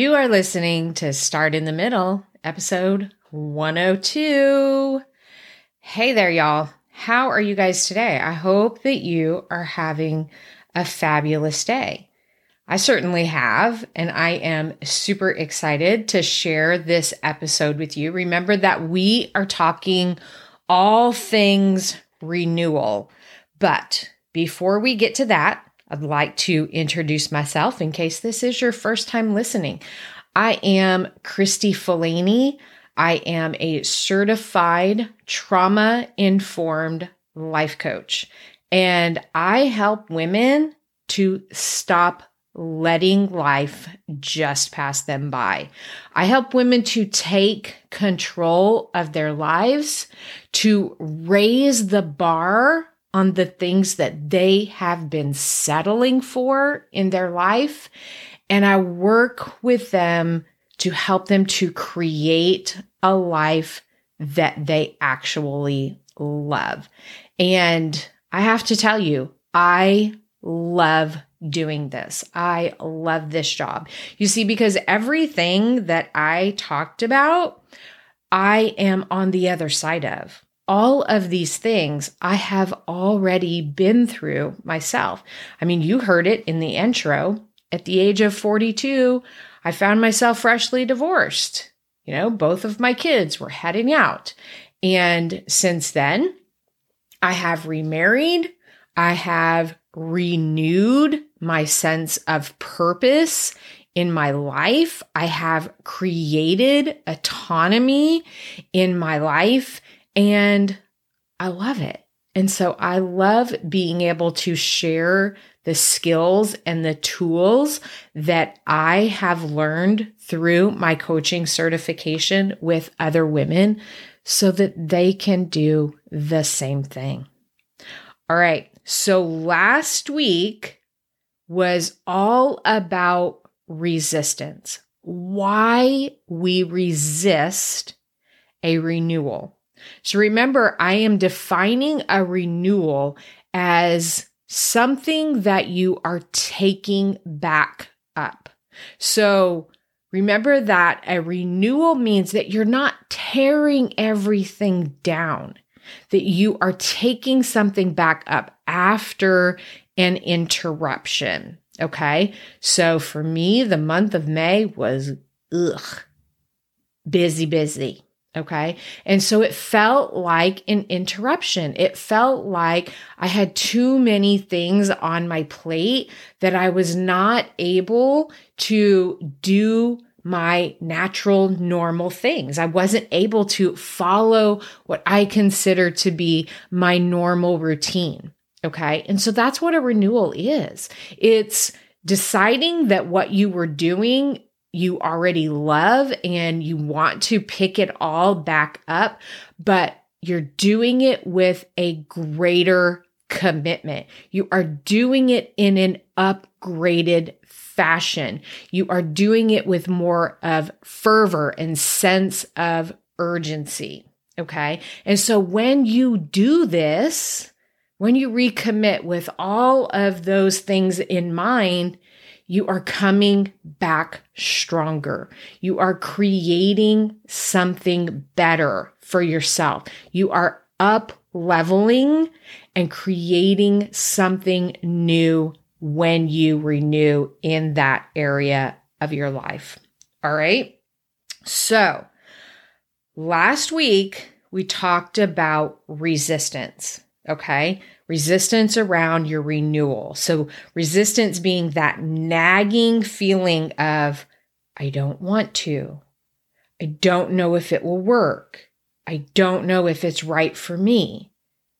You are listening to Start in the Middle, episode 102. Hey there, y'all. How are you guys today? I hope that you are having a fabulous day. I certainly have, and I am super excited to share this episode with you. Remember that we are talking all things renewal. But before we get to that, I'd like to introduce myself in case this is your first time listening. I am Kristi Falany. I am a certified trauma informed life coach, and I help women to stop letting life just pass them by. I help women to take control of their lives, to raise the bar on the things that they have been settling for in their life. And I work with them to help them to create a life that they actually love. And I have to tell you, I love doing this. I love this job. You see, because everything that I talked about, I am on the other side of all of these things I have already been through myself. I mean, you heard it in the intro. At the age of 42, I found myself freshly divorced. You know, both of my kids were heading out. And since then, I have remarried. I have renewed my sense of purpose in my life. I have created autonomy in my life and I love it. And so I love being able to share the skills and the tools that I have learned through my coaching certification with other women so that they can do the same thing. All right. So last week was all about resistance, why we resist a renewal. So remember, I am defining a renewal as something that you are taking back up. So remember that a renewal means that you're not tearing everything down, that you are taking something back up after an interruption. Okay. So for me, the month of May was ugh, busy, busy. Okay. And so it felt like an interruption. It felt like I had too many things on my plate that I was not able to do my natural, normal things. I wasn't able to follow what I consider to be my normal routine. Okay. And so that's what a renewal is. It's deciding that what you were doing you already love and you want to pick it all back up, but you're doing it with a greater commitment. You are doing it in an upgraded fashion. You are doing it with more of fervor and sense of urgency. Okay. And so when you do this, when you recommit with all of those things in mind, you are coming back stronger. You are creating something better for yourself. You are up leveling and creating something new when you renew in that area of your life. All right. So last week we talked about resistance. Okay resistance around your renewal. So, resistance being that nagging feeling of, I don't want to. I don't know if it will work. I don't know if it's right for me.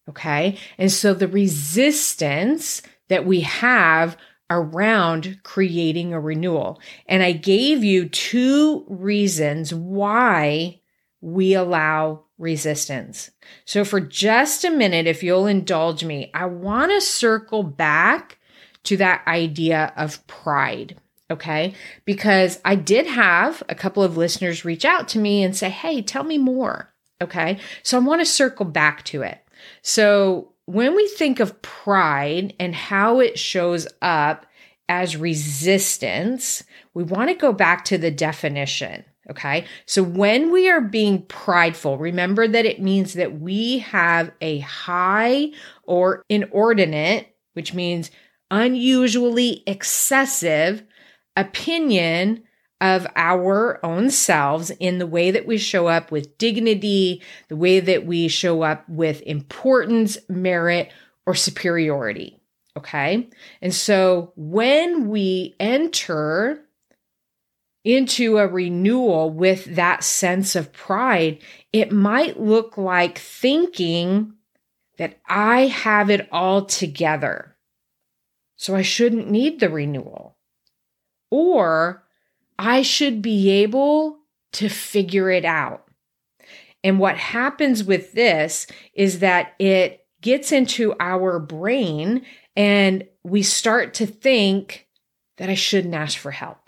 Okay. And so the resistance that we have around creating a renewal. And I gave you two reasons why we allow resistance. So, for just a minute, if you'll indulge me, I want to circle back to that idea of pride. Okay. Because I did have a couple of listeners reach out to me and say, Hey, tell me more. Okay. So I want to circle back to it. So when we think of pride and how it shows up as resistance, we want to go back to the definition. Okay. So when we are being prideful, remember that it means that we have a high or inordinate, which means unusually excessive opinion of our own selves in the way that we show up with dignity, the way that we show up with importance, merit, or superiority. Okay. And so when we enter into a renewal with that sense of pride, it might look like thinking that I have it all together. So I shouldn't need the renewal. Or I should be able to figure it out. And what happens with this is that it gets into our brain and we start to think that I shouldn't ask for help.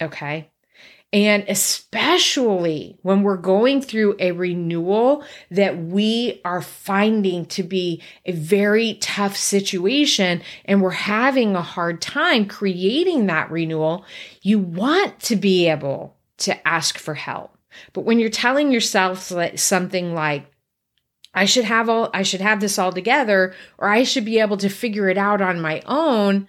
Okay. And especially when we're going through a renewal that we are finding to be a very tough situation and we're having a hard time creating that renewal, you want to be able to ask for help. But when you're telling yourself something like, I should have all, I should have this all together, or I should be able to figure it out on my own,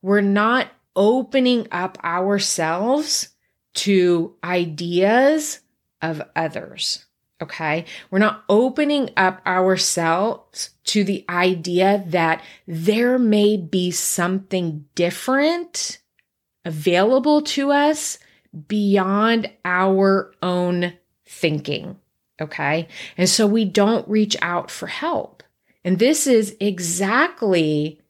we're not opening up ourselves to ideas of others. Okay. We're not opening up ourselves to the idea that there may be something different available to us beyond our own thinking. Okay. And so we don't reach out for help. And this is exactly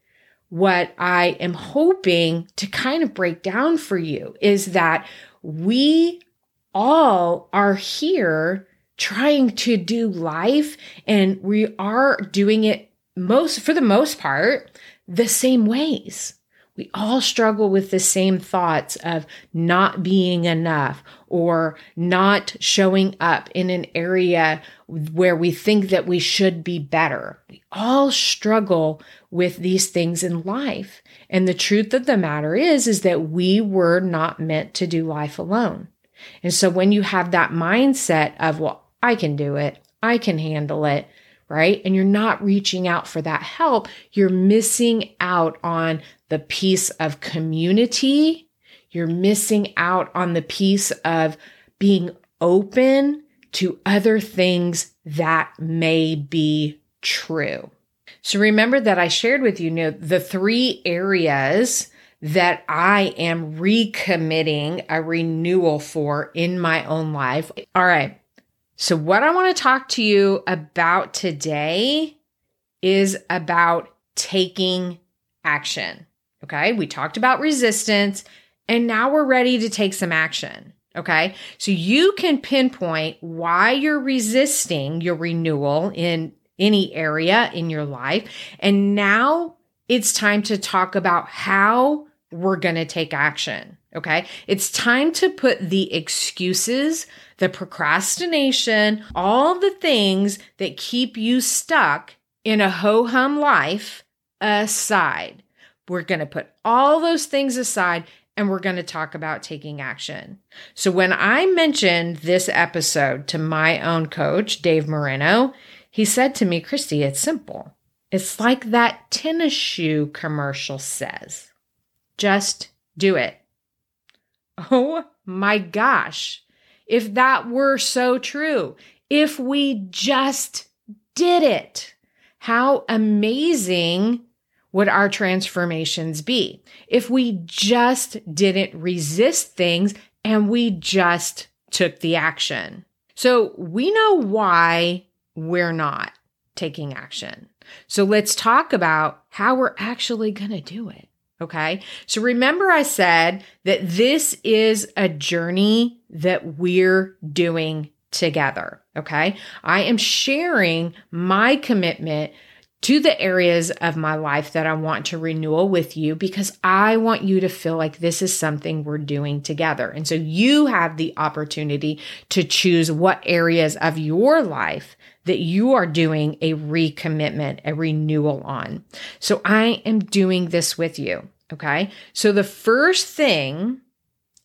what I am hoping to kind of break down for you is that we all are here trying to do life and we are doing it most, for the most part, the same ways. We all struggle with the same thoughts of not being enough or not showing up in an area where we think that we should be better. We all struggle with these things in life. And the truth of the matter is, is that we were not meant to do life alone. And so when you have that mindset of, well, I can do it, I can handle it, right? And you're not reaching out for that help, you're missing out on the piece of community. You're missing out on the piece of being open to other things that may be true. So remember that I shared with you, you know, the three areas that I am recommitting a renewal for in my own life. All right. So what I want to talk to you about today is about taking action. Okay. We talked about resistance and now we're ready to take some action. Okay. So you can pinpoint why you're resisting your renewal in any area in your life. And now it's time to talk about how we're going to take action. Okay. It's time to put the excuses, the procrastination, all the things that keep you stuck in a ho hum life aside. We're going to put all those things aside and we're going to talk about taking action. So, when I mentioned this episode to my own coach, Dave Moreno, he said to me, Kristi, it's simple. It's like that tennis shoe commercial says just do it. Oh my gosh. If that were so true, if we just did it, how amazing would our transformations be? If we just didn't resist things and we just took the action. So we know why we're not taking action. So let's talk about how we're actually going to do it. Okay. So remember, I said that this is a journey that we're doing together. Okay. I am sharing my commitment to the areas of my life that I want to renewal with you because I want you to feel like this is something we're doing together. And so you have the opportunity to choose what areas of your life that you are doing a recommitment, a renewal on. So I am doing this with you. Okay. So the first thing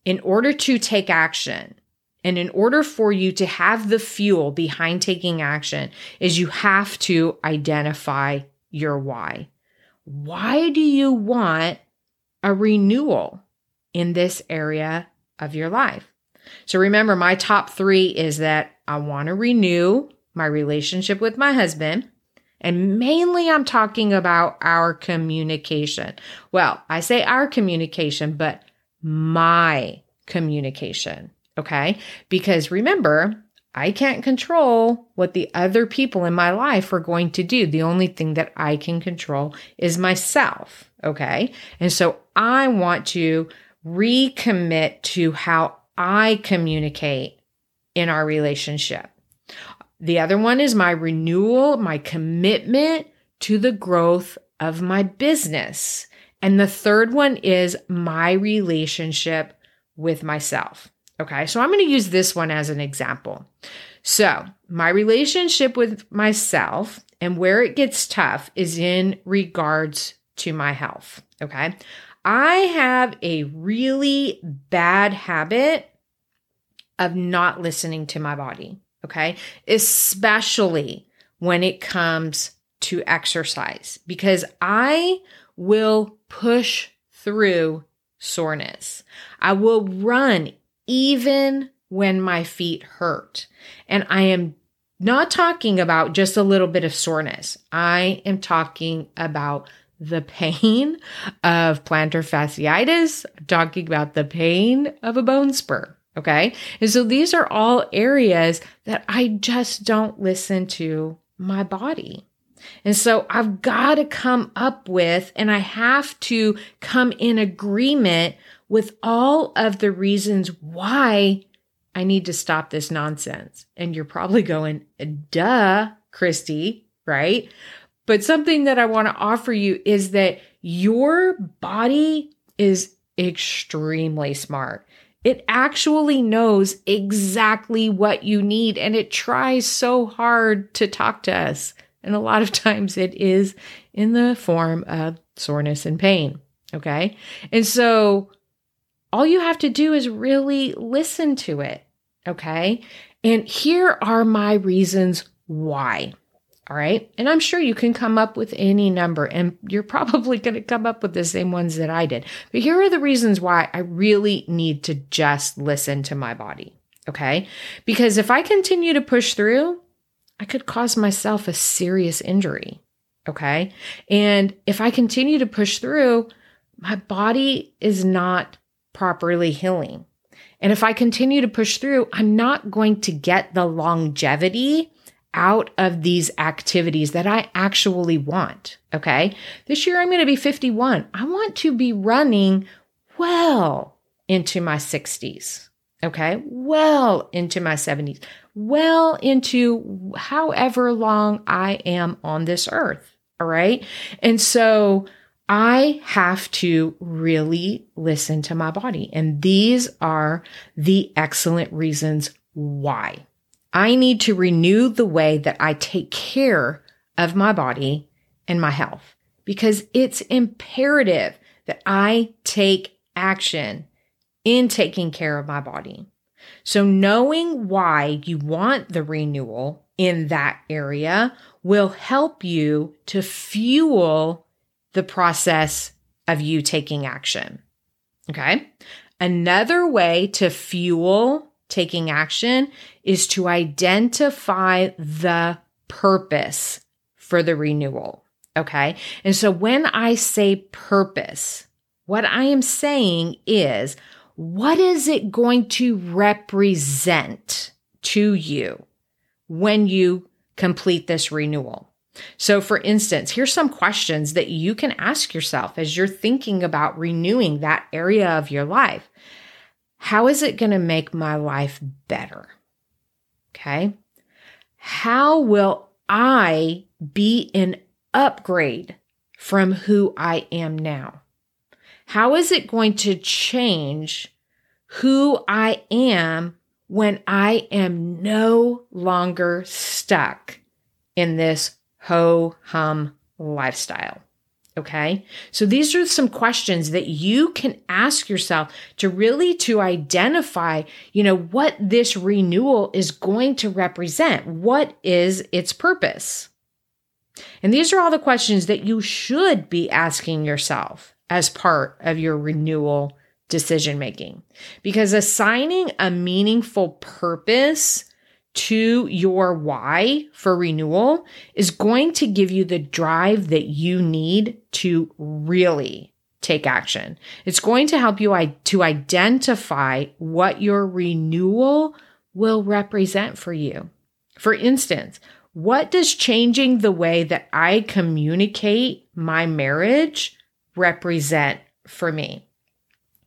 in order to take action and in order for you to have the fuel behind taking action is you have to identify your why. Why do you want a renewal in this area of your life? So remember, my top three is that I want to renew my relationship with my husband. And mainly I'm talking about our communication. Well, I say our communication, but my communication. Okay. Because remember, I can't control what the other people in my life are going to do. The only thing that I can control is myself. Okay. And so I want to recommit to how I communicate in our relationship. The other one is my renewal, my commitment to the growth of my business. And the third one is my relationship with myself. Okay, so I'm going to use this one as an example. So, my relationship with myself and where it gets tough is in regards to my health. Okay, I have a really bad habit of not listening to my body. Okay, especially when it comes to exercise, because I will push through soreness. I will run even when my feet hurt. And I am not talking about just a little bit of soreness. I am talking about the pain of plantar fasciitis. I'm talking about the pain of a bone spur. Okay. And so these are all areas that I just don't listen to my body. And so I've got to come up with, and I have to come in agreement with all of the reasons why I need to stop this nonsense. And you're probably going, duh, Kristi, right? But something that I want to offer you is that your body is extremely smart. It actually knows exactly what you need and it tries so hard to talk to us. And a lot of times it is in the form of soreness and pain. Okay. And so all you have to do is really listen to it. Okay. And here are my reasons why. All right. And I'm sure you can come up with any number, and you're probably going to come up with the same ones that I did. But here are the reasons why I really need to just listen to my body. Okay. Because if I continue to push through, I could cause myself a serious injury. Okay. And if I continue to push through, my body is not properly healing. And if I continue to push through, I'm not going to get the longevity out of these activities that I actually want. Okay. This year I'm going to be 51. I want to be running well into my 60s. Okay. Well into my 70s. Well into however long I am on this earth. All right. And so I have to really listen to my body. And these are the excellent reasons why. I need to renew the way that I take care of my body and my health because it's imperative that I take action in taking care of my body. So knowing why you want the renewal in that area will help you to fuel the process of you taking action. Okay. Another way to fuel taking action is to identify the purpose for the renewal. Okay. And so when I say purpose, what I am saying is, what is it going to represent to you when you complete this renewal? So, for instance, here's some questions that you can ask yourself as you're thinking about renewing that area of your life. How is it going to make my life better? Okay. How will I be an upgrade from who I am now? How is it going to change who I am when I am no longer stuck in this ho hum lifestyle? Okay. So these are some questions that you can ask yourself to really to identify, you know, what this renewal is going to represent. What is its purpose? And these are all the questions that you should be asking yourself as part of your renewal decision making. Because assigning a meaningful purpose to your why for renewal is going to give you the drive that you need to really take action. It's going to help you to identify what your renewal will represent for you. For instance, what does changing the way that I communicate my marriage represent for me?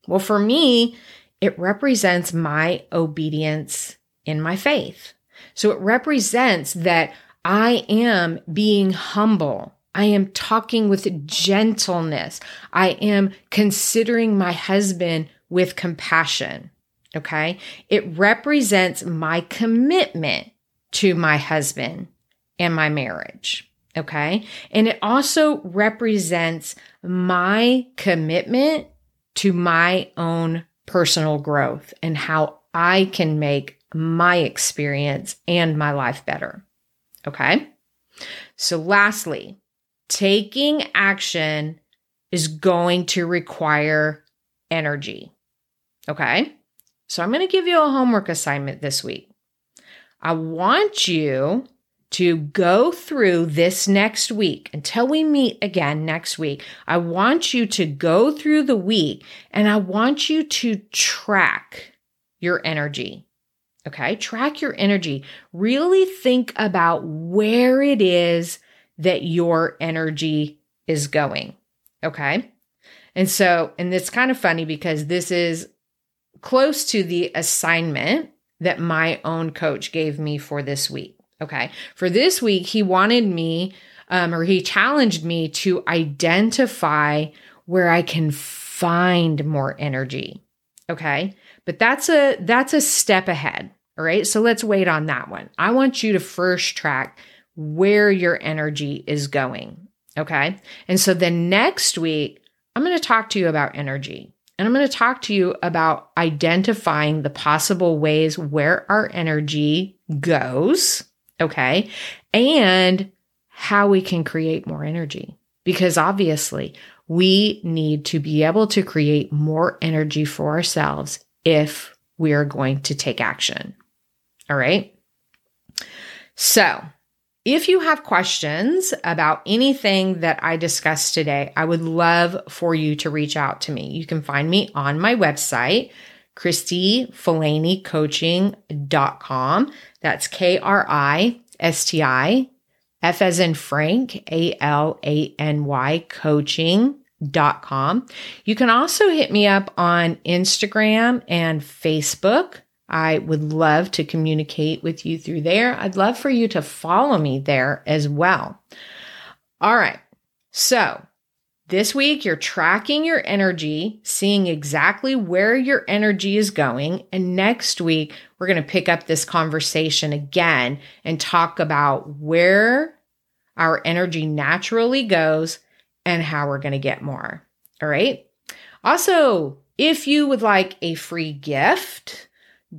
Well, for me, it represents my obedience in my faith. So it represents that I am being humble. I am talking with gentleness. I am considering my husband with compassion. Okay. It represents my commitment to my husband and my marriage. Okay. And it also represents my commitment to my own personal growth and how I can make my experience and my life better. Okay. So, lastly, taking action is going to require energy. Okay. So, I'm going to give you a homework assignment this week. I want you to go through this next week until we meet again next week. I want you to go through the week and I want you to track your energy. Okay, track your energy. Really think about where it is that your energy is going. Okay. And so, and it's kind of funny because this is close to the assignment that my own coach gave me for this week. Okay. For this week, he wanted me, um, or he challenged me to identify where I can find more energy. Okay. But that's a, that's a step ahead. All right. So let's wait on that one. I want you to first track where your energy is going. Okay. And so then next week, I'm going to talk to you about energy. And I'm going to talk to you about identifying the possible ways where our energy goes Okay. And how we can create more energy. Because obviously, we need to be able to create more energy for ourselves if we are going to take action. All right. So, if you have questions about anything that I discussed today, I would love for you to reach out to me. You can find me on my website, KristiFalanyCoaching.com. That's K R I S T I F as in Frank, A L A N Y coaching.com. You can also hit me up on Instagram and Facebook. I would love to communicate with you through there. I'd love for you to follow me there as well. All right. So this week, you're tracking your energy, seeing exactly where your energy is going. And next week, we're going to pick up this conversation again and talk about where our energy naturally goes and how we're going to get more. All right. Also, if you would like a free gift,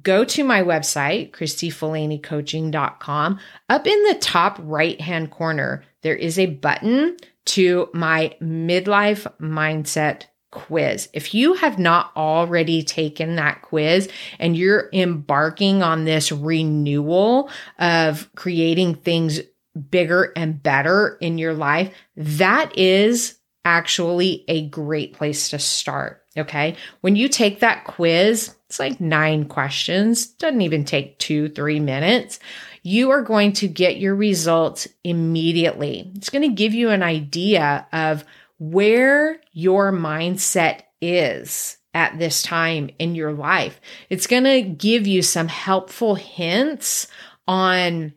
go to my website, KristiFalanyCoaching.com. Up in the top right hand corner, there is a button to my midlife mindset quiz. If you have not already taken that quiz and you're embarking on this renewal of creating things bigger and better in your life, that is actually a great place to start. Okay. When you take that quiz, it's like nine questions, doesn't even take two, three minutes you are going to get your results immediately. It's going to give you an idea of where your mindset is at this time in your life. It's going to give you some helpful hints on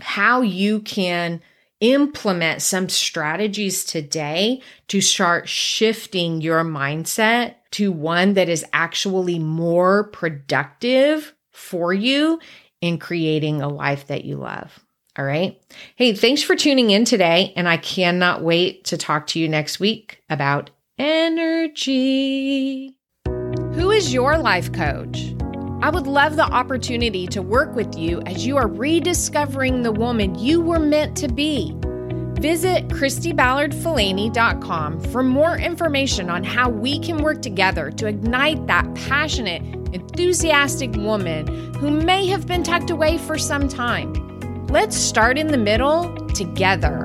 how you can implement some strategies today to start shifting your mindset to one that is actually more productive for you in creating a life that you love. All right. Hey, thanks for tuning in today. And I cannot wait to talk to you next week about energy. Who is your life coach? I would love the opportunity to work with you as you are rediscovering the woman you were meant to be. Visit KristiBallardFalany.com for more information on how we can work together to ignite that passionate, enthusiastic woman who may have been tucked away for some time. Let's start in the middle together.